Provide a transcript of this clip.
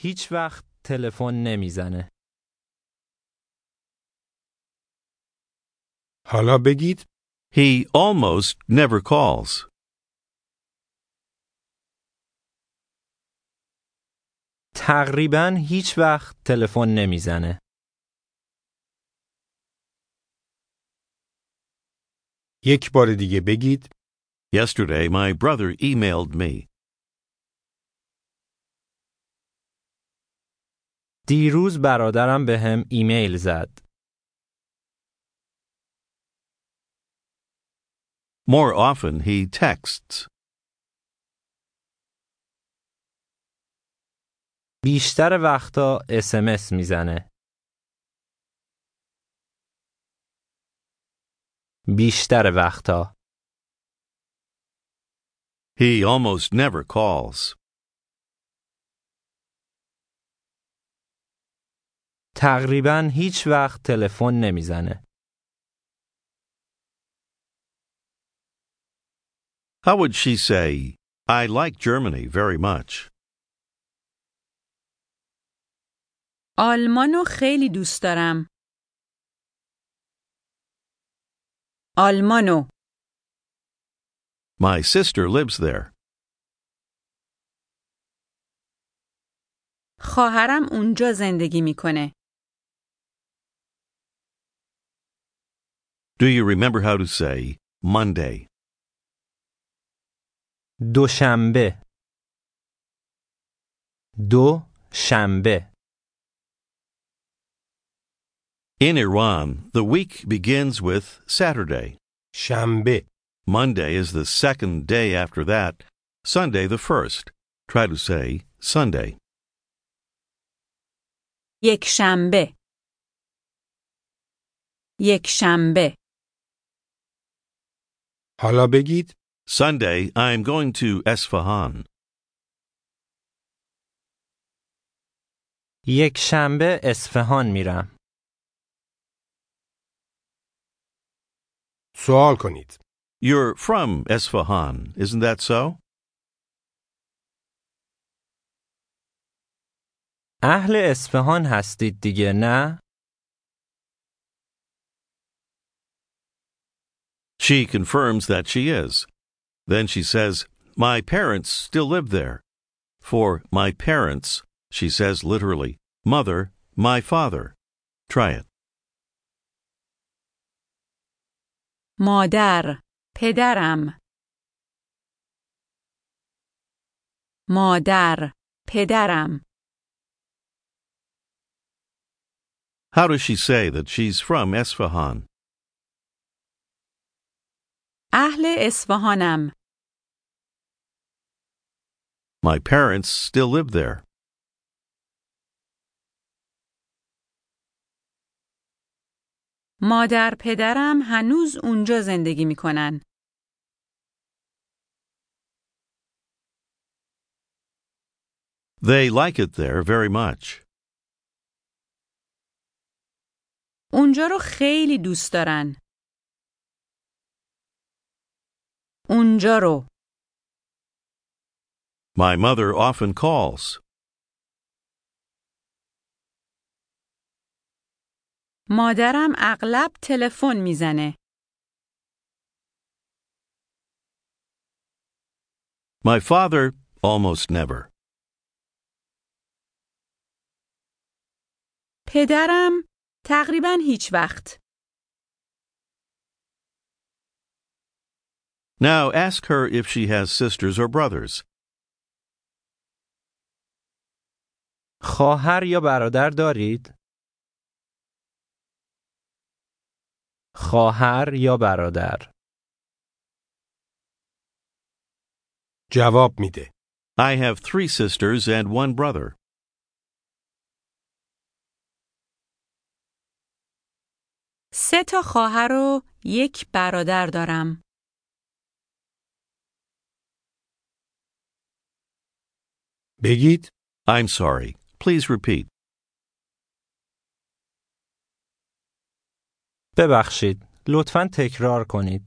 هیچ وقت تلفن نمی‌زنه. حالا بگید He almost never calls. تقریبا هیچ وقت تلفن نمی‌زنه. یک بار دیگه بگید Yesterday, my brother emailed me. دیروز برادرم به هم ایمیل زد. More often, he texts. بیشتر وقتا اسمس می‌زنه. بیشتر وقتا He almost never calls. تقریبا هیچ وقت تلفن نمی‌زنه. How would she say, I like Germany very much? آلمانو خیلی دوست دارم. آلمانو My sister lives there. خواهرم اونجا زندگی می‌کنه. Do you remember how to say Monday? دوشنبه دو شنبه In Iran, the week begins with Saturday. شنبه Monday is the second day after that, Sunday the first. Try to say Sunday. یک شنبه یک شنبه حالا بگید Sunday, I'm going to Esfahan. یک شنبه اصفهان میرم. سوال کنید You're from Esfahan, isn't that so? اهل اصفهان هستید دیگه نه؟ She confirms that she is. Then she says, My parents still live there. For my parents, she says literally, Mother, my father. Try it. مادر پدرم مادر پدرم How does she say that she's from Esfahan? اهل اصفهانم My parents still live there. مادر پدرم هنوز اونجا زندگی می‌کنن They like it there very much. اونجا رو خیلی دوست دارن اونجا رو My mother often calls. مادرم اغلب تلفن میزنه My father almost never. پدرم تقریبا هیچ وقت Now ask her if she has sisters or brothers. خواهر یا برادر دارید؟ خواهر یا برادر جواب میده I have three sisters and one brother. سه تا خواهر و یک برادر دارم بگید I'm sorry. Please repeat. ببخشید لطفا تکرار کنید